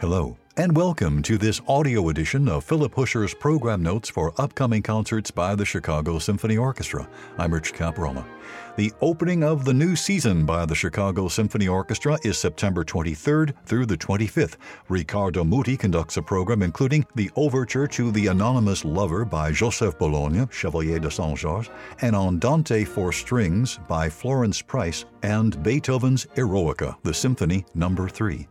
Hello, and welcome to this audio edition of Phillip Huscher's program notes for upcoming concerts by the Chicago Symphony Orchestra. I'm Rich Caparella. The opening of the new season by the Chicago Symphony Orchestra is September 23rd through the 25th. Riccardo Muti conducts a program including the overture to The Anonymous Lover by Joseph Bologne, Chevalier de Saint Georges, and Andante for Strings by Florence Price, and Beethoven's Eroica, the Symphony Number 3.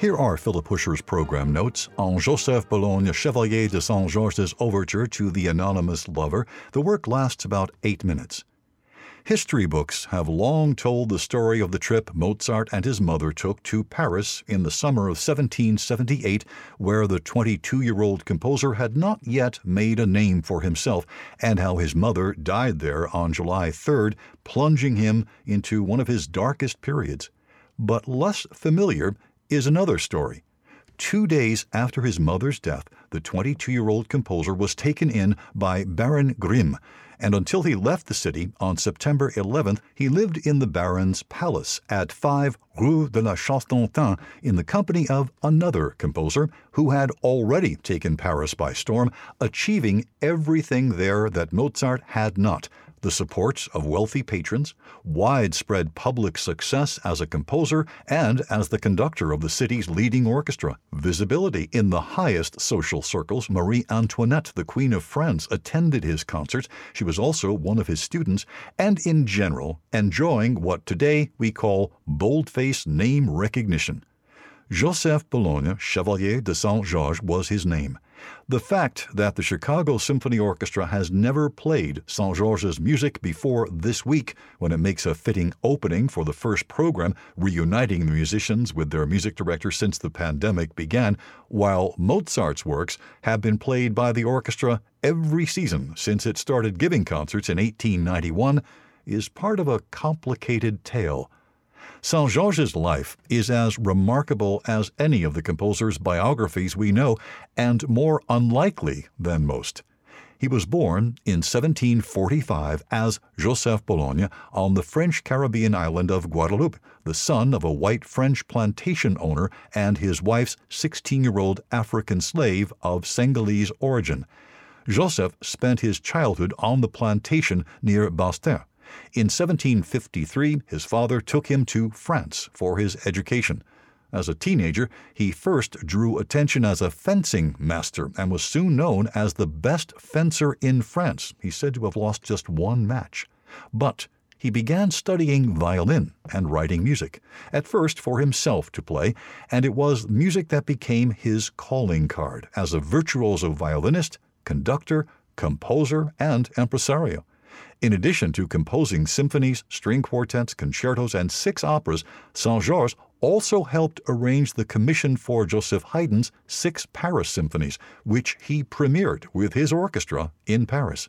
Here are Phillip Huscher's program notes on Joseph Bologne Chevalier de Saint Georges' overture to The Anonymous Lover. The work lasts about eight minutes. History books have long told the story of the trip Mozart and his mother took to Paris in the summer of 1778, where the 22 year old composer had not yet made a name for himself, and how his mother died there on July 3rd, plunging him into one of his darkest periods. But less familiar is another story. Two days after his mother's death, the 22 year old composer was taken in by Baron Grimm, and until he left the city on September 11th, he lived in the Baron's palace at 5 Rue de la Charentonne in the company of another composer who had already taken Paris by storm, achieving everything there that Mozart had not the support of wealthy patrons, widespread public success as a composer and as the conductor of the city's leading orchestra, visibility in the highest social circles. Marie Antoinette, the Queen of France, attended his concerts. She was also one of his students, and in general, enjoying what today we call boldface name recognition. Joseph Bologne, Chevalier de Saint Georges, was his name. The fact that the Chicago Symphony Orchestra has never played Saint Georges' music before this week, when it makes a fitting opening for the first program, reuniting the musicians with their music director since the pandemic began, while Mozart's works have been played by the orchestra every season since it started giving concerts in 1891, is part of a complicated tale. Saint Georges' life is as remarkable as any of the composer's biographies we know, and more unlikely than most. He was born in 1745 as Joseph Bologne on the French Caribbean island of Guadeloupe, the son of a white French plantation owner and his wife's 16 year old African slave of Senegalese origin. Joseph spent his childhood on the plantation near Basse-Terre. In 1753, his father took him to France for his education. As a teenager, he first drew attention as a fencing master and was soon known as the best fencer in France. He's said to have lost just one match. But he began studying violin and writing music, at first for himself to play, and it was music that became his calling card as a virtuoso violinist, conductor, composer, and impresario. In addition to composing symphonies, string quartets, concertos, and six operas, Saint Georges also helped arrange the commission for Joseph Haydn's six Paris symphonies, which he premiered with his orchestra in Paris.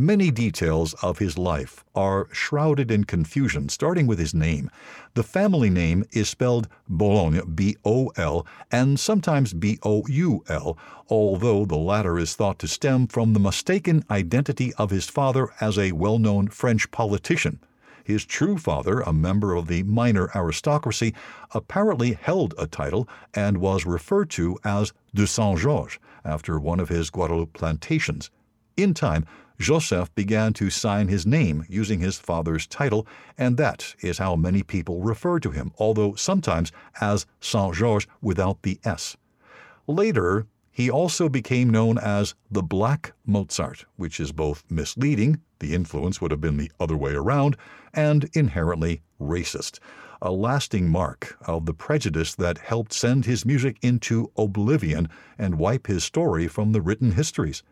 Many details of his life are shrouded in confusion, starting with his name. The family name is spelled Bologne, B O L, and sometimes B O U L, although the latter is thought to stem from the mistaken identity of his father as a well known French politician. His true father, a member of the minor aristocracy, apparently held a title and was referred to as de Saint Georges, after one of his Guadeloupe plantations. In time, Joseph began to sign his name using his father's title, and that is how many people refer to him, although sometimes as Saint Georges without the S. Later, he also became known as the Black Mozart, which is both misleading, the influence would have been the other way around, and inherently racist, a lasting mark of the prejudice that helped send his music into oblivion and wipe his story from the written histories.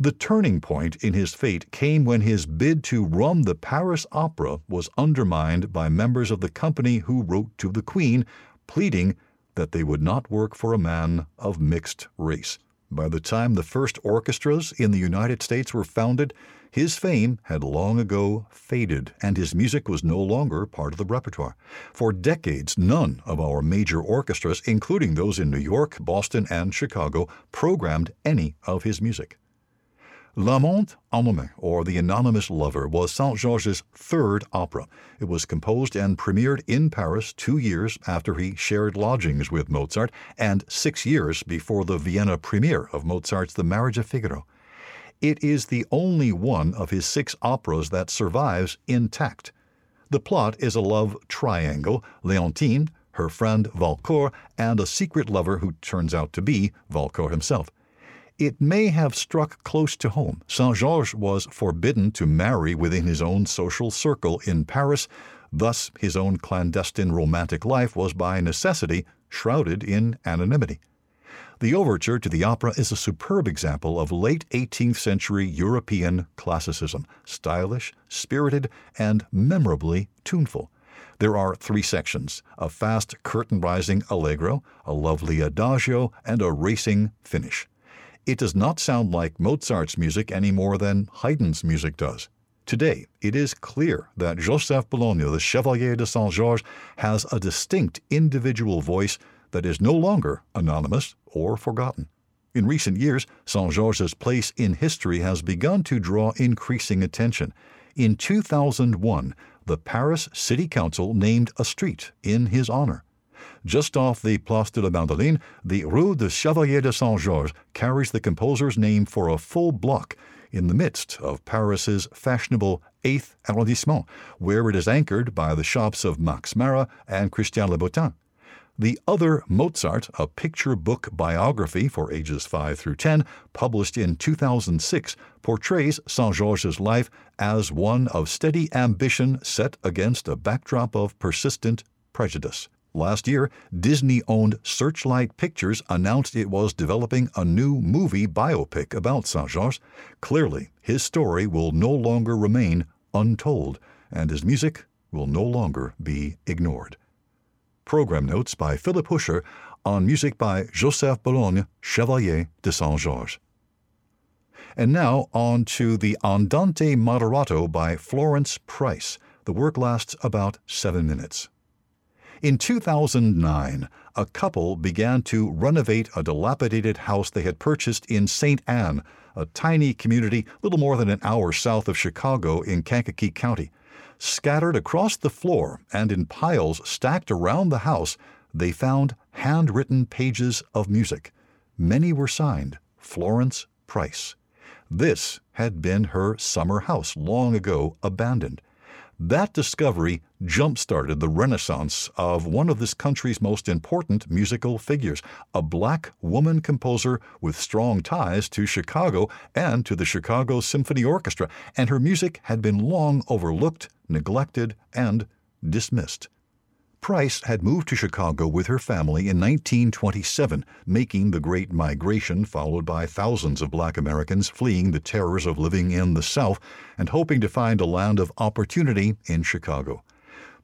The turning point in his fate came when his bid to run the Paris Opera was undermined by members of the company who wrote to the Queen, pleading that they would not work for a man of mixed race. By the time the first orchestras in the United States were founded, his fame had long ago faded, and his music was no longer part of the repertoire. For decades, none of our major orchestras, including those in New York, Boston, and Chicago, programmed any of his music. L'Amant Anonyme, or The Anonymous Lover, was Saint Georges' third opera. It was composed and premiered in Paris two years after he shared lodgings with Mozart and six years before the Vienna premiere of Mozart's The Marriage of Figaro. It is the only one of his six operas that survives intact. The plot is a love triangle Leontine, her friend Valcourt, and a secret lover who turns out to be Valcourt himself. It may have struck close to home. Saint Georges was forbidden to marry within his own social circle in Paris, thus, his own clandestine romantic life was by necessity shrouded in anonymity. The overture to the opera is a superb example of late 18th century European classicism, stylish, spirited, and memorably tuneful. There are three sections a fast curtain rising allegro, a lovely adagio, and a racing finish. It does not sound like Mozart's music any more than Haydn's music does. Today, it is clear that Joseph Bologne, the Chevalier de Saint Georges, has a distinct individual voice that is no longer anonymous or forgotten. In recent years, Saint Georges' place in history has begun to draw increasing attention. In 2001, the Paris City Council named a street in his honor. Just off the Place de la Madeleine, the Rue de Chevalier de Saint Georges carries the composer's name for a full block in the midst of Paris's fashionable 8th arrondissement, where it is anchored by the shops of Max Mara and Christian Louboutin. The Other Mozart, a picture book biography for ages 5 through 10, published in 2006, portrays Saint Georges' life as one of steady ambition set against a backdrop of persistent prejudice. Last year, Disney owned Searchlight Pictures announced it was developing a new movie biopic about Saint Georges. Clearly, his story will no longer remain untold, and his music will no longer be ignored. Program notes by Phillip Huscher on music by Joseph Bologne, Chevalier de Saint Georges. And now on to the Andante Moderato by Florence Price. The work lasts about seven minutes. In 2009, a couple began to renovate a dilapidated house they had purchased in St. Anne, a tiny community little more than an hour south of Chicago in Kankakee County. Scattered across the floor and in piles stacked around the house, they found handwritten pages of music. Many were signed Florence Price. This had been her summer house, long ago abandoned. That discovery jump started the renaissance of one of this country's most important musical figures, a black woman composer with strong ties to Chicago and to the Chicago Symphony Orchestra, and her music had been long overlooked, neglected, and dismissed. Price had moved to Chicago with her family in 1927, making the Great Migration, followed by thousands of black Americans fleeing the terrors of living in the South and hoping to find a land of opportunity in Chicago.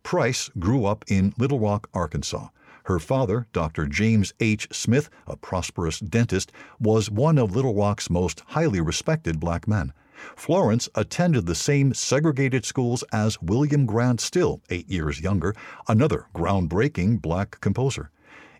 Price grew up in Little Rock, Arkansas. Her father, Dr. James H. Smith, a prosperous dentist, was one of Little Rock's most highly respected black men. Florence attended the same segregated schools as William Grant Still, eight years younger, another groundbreaking black composer.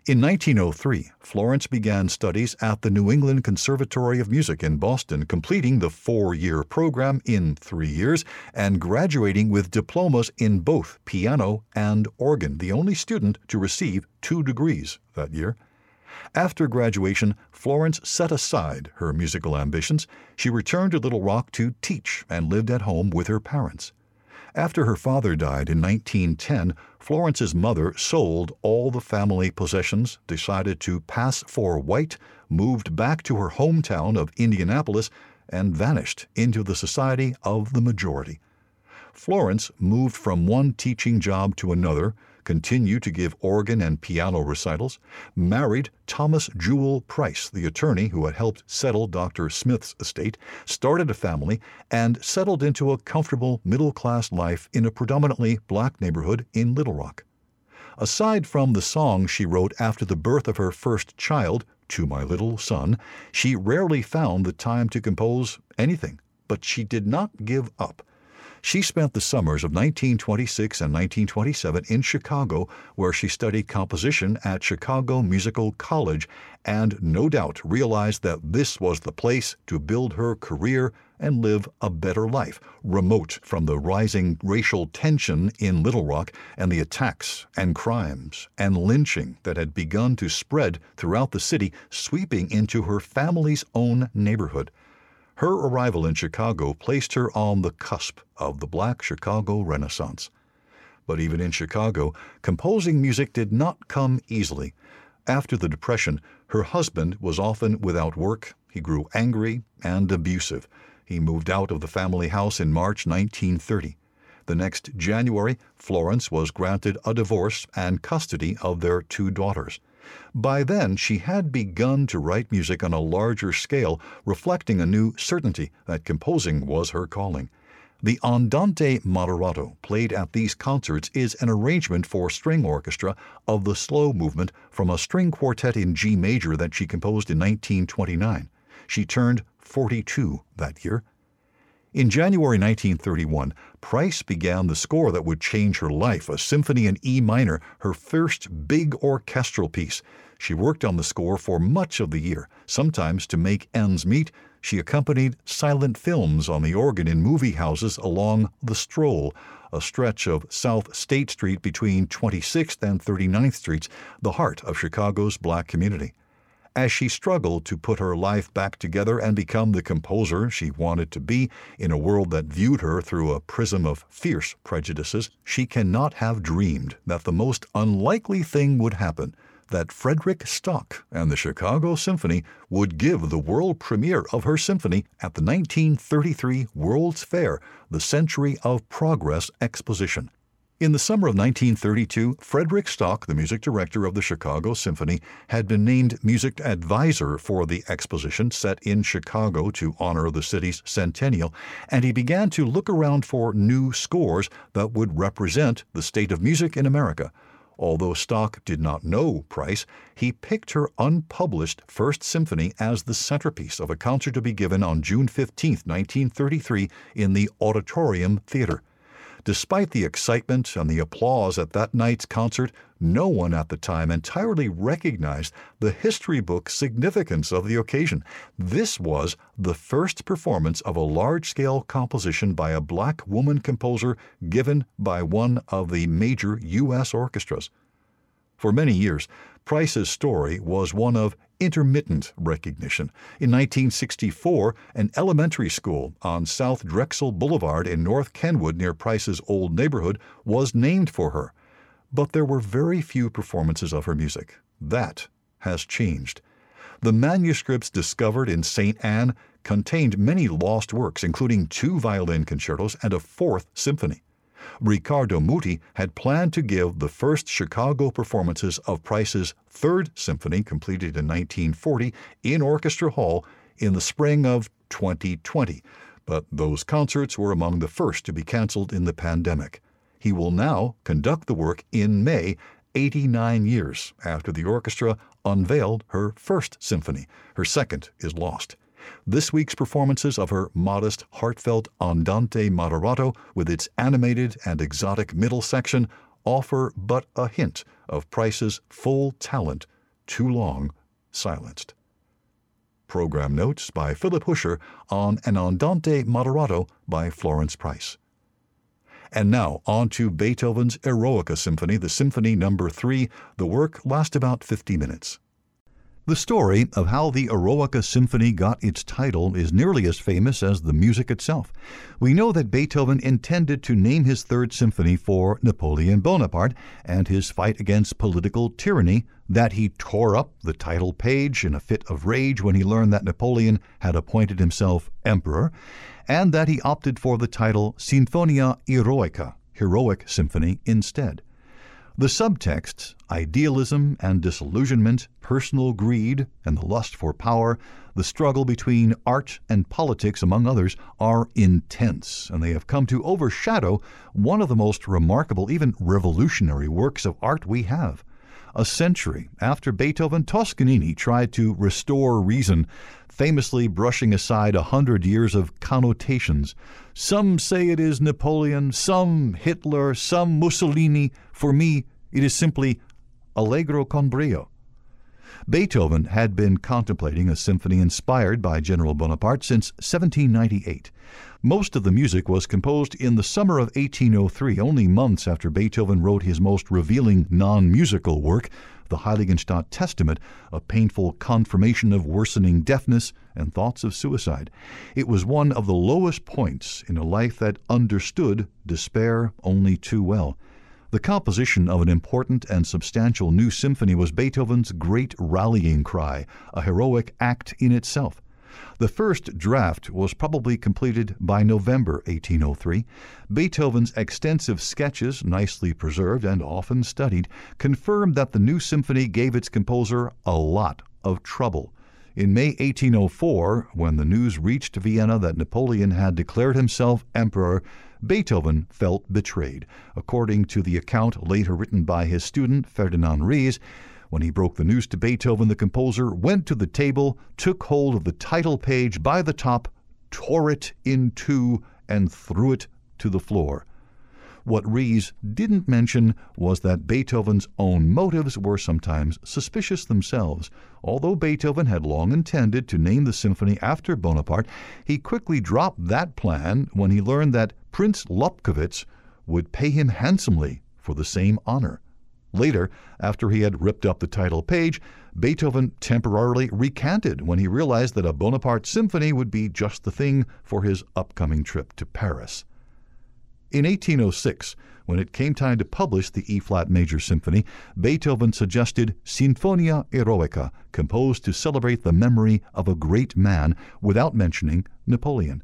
In 1903, Florence began studies at the New England Conservatory of Music in Boston, completing the four year program in three years and graduating with diplomas in both piano and organ, the only student to receive two degrees that year. After graduation, Florence set aside her musical ambitions. She returned to Little Rock to teach and lived at home with her parents. After her father died in 1910, Florence's mother sold all the family possessions, decided to pass for white, moved back to her hometown of Indianapolis, and vanished into the society of the majority. Florence moved from one teaching job to another, continued to give organ and piano recitals, married Thomas Jewell Price, the attorney who had helped settle Dr. Smith's estate, started a family, and settled into a comfortable middle class life in a predominantly black neighborhood in Little Rock. Aside from the song she wrote after the birth of her first child, To My Little Son, she rarely found the time to compose anything, but she did not give up. She spent the summers of 1926 and 1927 in Chicago, where she studied composition at Chicago Musical College and no doubt realized that this was the place to build her career and live a better life, remote from the rising racial tension in Little Rock and the attacks and crimes and lynching that had begun to spread throughout the city, sweeping into her family's own neighborhood. Her arrival in Chicago placed her on the cusp of the Black Chicago Renaissance. But even in Chicago, composing music did not come easily. After the Depression, her husband was often without work. He grew angry and abusive. He moved out of the family house in March 1930. The next January, Florence was granted a divorce and custody of their two daughters. By then, she had begun to write music on a larger scale, reflecting a new certainty that composing was her calling. The Andante Moderato, played at these concerts, is an arrangement for string orchestra of the slow movement from a string quartet in G major that she composed in 1929. She turned 42 that year. In January 1931, Price began the score that would change her life, a symphony in E minor, her first big orchestral piece. She worked on the score for much of the year. Sometimes to make ends meet, she accompanied silent films on the organ in movie houses along the Stroll, a stretch of South State Street between 26th and 39th Streets, the heart of Chicago's black community. As she struggled to put her life back together and become the composer she wanted to be in a world that viewed her through a prism of fierce prejudices, she cannot have dreamed that the most unlikely thing would happen that Frederick Stock and the Chicago Symphony would give the world premiere of her symphony at the 1933 World's Fair, the Century of Progress Exposition. In the summer of 1932, Frederick Stock, the music director of the Chicago Symphony, had been named music advisor for the exposition set in Chicago to honor the city's centennial, and he began to look around for new scores that would represent the state of music in America. Although Stock did not know Price, he picked her unpublished First Symphony as the centerpiece of a concert to be given on June 15, 1933, in the Auditorium Theater. Despite the excitement and the applause at that night's concert, no one at the time entirely recognized the history book significance of the occasion. This was the first performance of a large scale composition by a black woman composer given by one of the major U.S. orchestras. For many years, Price's story was one of intermittent recognition. In 1964, an elementary school on South Drexel Boulevard in North Kenwood near Price's old neighborhood was named for her. But there were very few performances of her music. That has changed. The manuscripts discovered in St. Anne contained many lost works, including two violin concertos and a fourth symphony. Riccardo Muti had planned to give the first Chicago performances of Price's Third Symphony, completed in 1940, in Orchestra Hall in the spring of 2020, but those concerts were among the first to be canceled in the pandemic. He will now conduct the work in May, 89 years after the orchestra unveiled her first symphony. Her second is lost. This week's performances of her modest, heartfelt Andante Moderato, with its animated and exotic middle section, offer but a hint of Price's full talent, too long silenced. Program notes by Phillip Huscher on an Andante Moderato by Florence Price. And now on to Beethoven's Eroica Symphony, the Symphony Number no. 3. The work lasts about 50 minutes. The story of how the Eroica Symphony got its title is nearly as famous as the music itself. We know that Beethoven intended to name his Third Symphony for Napoleon Bonaparte and his fight against political tyranny, that he tore up the title page in a fit of rage when he learned that Napoleon had appointed himself emperor, and that he opted for the title Sinfonia Eroica, Heroic Symphony, instead. The subtexts, idealism and disillusionment, personal greed and the lust for power, the struggle between art and politics, among others, are intense, and they have come to overshadow one of the most remarkable, even revolutionary works of art we have. A century after Beethoven, Toscanini tried to restore reason, famously brushing aside a hundred years of connotations. Some say it is Napoleon, some Hitler, some Mussolini. For me, it is simply Allegro con brio. Beethoven had been contemplating a symphony inspired by General Bonaparte since 1798. Most of the music was composed in the summer of 1803, only months after Beethoven wrote his most revealing non musical work, the Heiligenstadt Testament, a painful confirmation of worsening deafness and thoughts of suicide. It was one of the lowest points in a life that understood despair only too well. The composition of an important and substantial new symphony was Beethoven's great rallying cry, a heroic act in itself. The first draft was probably completed by November 1803. Beethoven's extensive sketches, nicely preserved and often studied, confirm that the new symphony gave its composer a lot of trouble. In May 1804, when the news reached Vienna that Napoleon had declared himself emperor, Beethoven felt betrayed. According to the account later written by his student Ferdinand Ries, when he broke the news to Beethoven, the composer went to the table, took hold of the title page by the top, tore it in two, and threw it to the floor. What Ries didn't mention was that Beethoven's own motives were sometimes suspicious themselves. Although Beethoven had long intended to name the symphony after Bonaparte, he quickly dropped that plan when he learned that Prince Lobkowitz would pay him handsomely for the same honor. Later, after he had ripped up the title page, Beethoven temporarily recanted when he realized that a Bonaparte symphony would be just the thing for his upcoming trip to Paris. In 1806, when it came time to publish the E flat major symphony, Beethoven suggested Sinfonia Eroica, composed to celebrate the memory of a great man without mentioning Napoleon.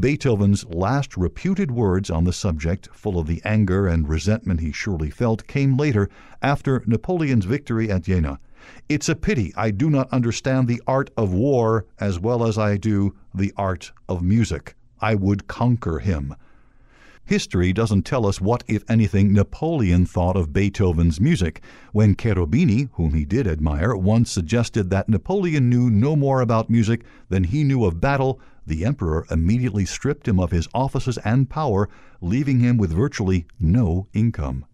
Beethoven's last reputed words on the subject, full of the anger and resentment he surely felt, came later, after Napoleon's victory at Jena. It's a pity I do not understand the art of war as well as I do the art of music. I would conquer him. History doesn't tell us what, if anything, Napoleon thought of Beethoven's music. When Cherubini, whom he did admire, once suggested that Napoleon knew no more about music than he knew of battle, the emperor immediately stripped him of his offices and power, leaving him with virtually no income.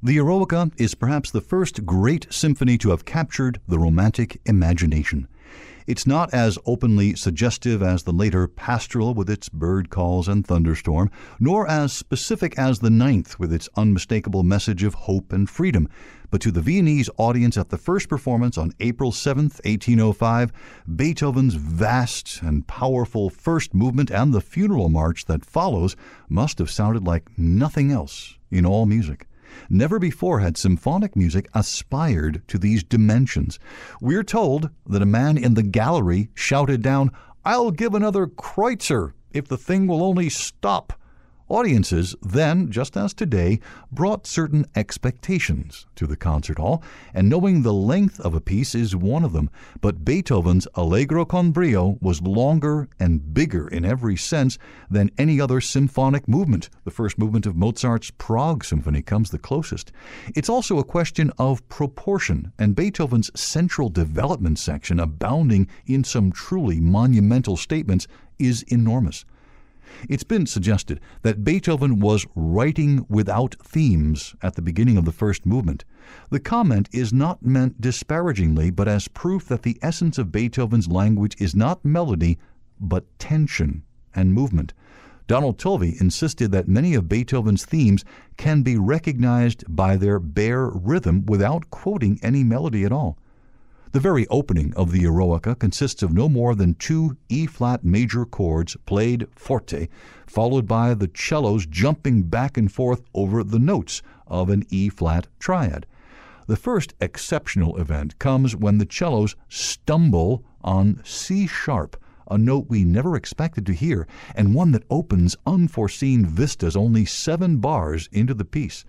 The Eroica is perhaps the first great symphony to have captured the romantic imagination. It's not as openly suggestive as the later pastoral with its bird calls and thunderstorm, nor as specific as the ninth with its unmistakable message of hope and freedom. But to the Viennese audience at the first performance on April 7, 1805, Beethoven's vast and powerful first movement and the funeral march that follows must have sounded like nothing else in all music. Never before had symphonic music aspired to these dimensions. We're told that a man in the gallery shouted down, I'll give another kreutzer if the thing will only stop. Audiences then, just as today, brought certain expectations to the concert hall, and knowing the length of a piece is one of them. But Beethoven's Allegro con brio was longer and bigger in every sense than any other symphonic movement. The first movement of Mozart's Prague Symphony comes the closest. It's also a question of proportion, and Beethoven's central development section, abounding in some truly monumental statements, is enormous. It's been suggested that Beethoven was writing without themes at the beginning of the first movement. The comment is not meant disparagingly, but as proof that the essence of Beethoven's language is not melody, but tension and movement. Donald Tovey insisted that many of Beethoven's themes can be recognized by their bare rhythm without quoting any melody at all. The very opening of the Eroica consists of no more than two E flat major chords played forte, followed by the cellos jumping back and forth over the notes of an E flat triad. The first exceptional event comes when the cellos stumble on C sharp, a note we never expected to hear, and one that opens unforeseen vistas only seven bars into the piece.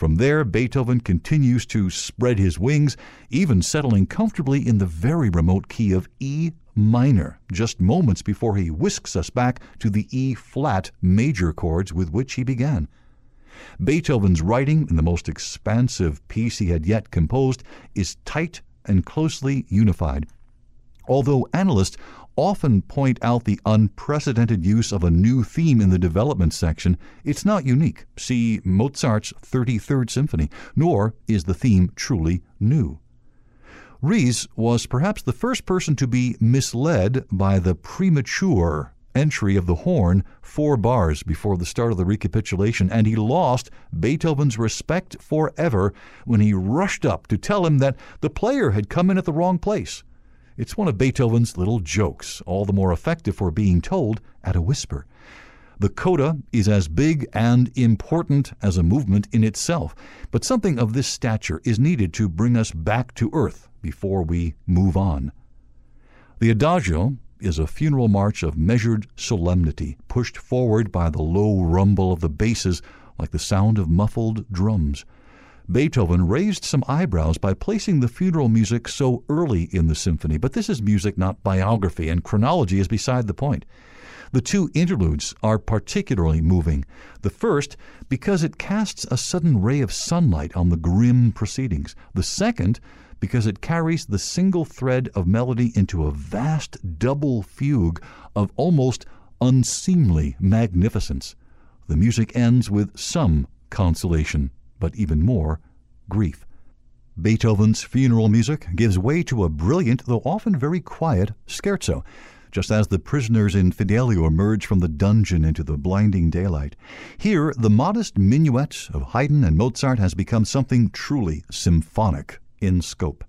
From there, Beethoven continues to spread his wings, even settling comfortably in the very remote key of E minor, just moments before he whisks us back to the E flat major chords with which he began. Beethoven's writing in the most expansive piece he had yet composed is tight and closely unified. Although analysts often point out the unprecedented use of a new theme in the development section, it's not unique. See Mozart's 33rd Symphony, nor is the theme truly new. Ries was perhaps the first person to be misled by the premature entry of the horn four bars before the start of the recapitulation, and he lost Beethoven's respect forever when he rushed up to tell him that the player had come in at the wrong place. It's one of Beethoven's little jokes, all the more effective for being told at a whisper. The coda is as big and important as a movement in itself, but something of this stature is needed to bring us back to earth before we move on. The Adagio is a funeral march of measured solemnity, pushed forward by the low rumble of the basses like the sound of muffled drums. Beethoven raised some eyebrows by placing the funeral music so early in the symphony, but this is music, not biography, and chronology is beside the point. The two interludes are particularly moving. The first, because it casts a sudden ray of sunlight on the grim proceedings. The second, because it carries the single thread of melody into a vast double fugue of almost unseemly magnificence. The music ends with some consolation but even more, grief. Beethoven's funeral music gives way to a brilliant, though often very quiet, scherzo, just as the prisoners in Fidelio emerge from the dungeon into the blinding daylight. Here, the modest minuet of Haydn and Mozart has become something truly symphonic in scope.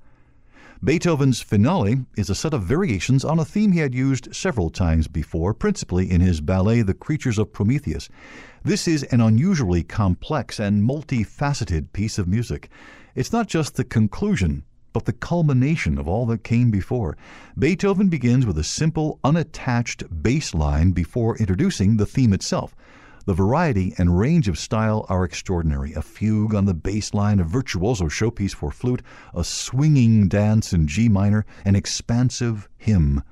Beethoven's finale is a set of variations on a theme he had used several times before, principally in his ballet The Creatures of Prometheus. This is an unusually complex and multifaceted piece of music. It's not just the conclusion, but the culmination of all that came before. Beethoven begins with a simple, unattached bass line before introducing the theme itself. The variety and range of style are extraordinary. A fugue on the bass line, a virtuoso showpiece for flute, a swinging dance in G minor, an expansive hymn.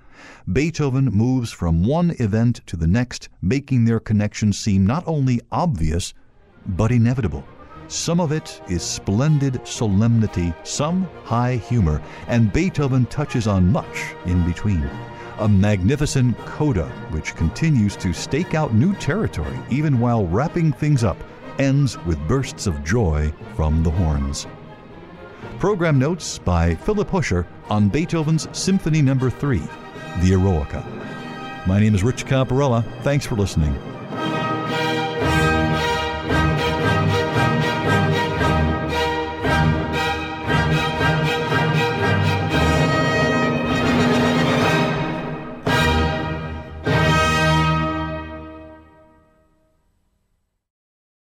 Beethoven moves from one event to the next, making their connection seem not only obvious, but inevitable. Some of it is splendid solemnity, some high humor, and Beethoven touches on much in between a magnificent coda which continues to stake out new territory even while wrapping things up ends with bursts of joy from the horns. Program notes by Phillip Huscher on Beethoven's Symphony No. 3, the Eroica. My name is Rich Caparella. Thanks for listening.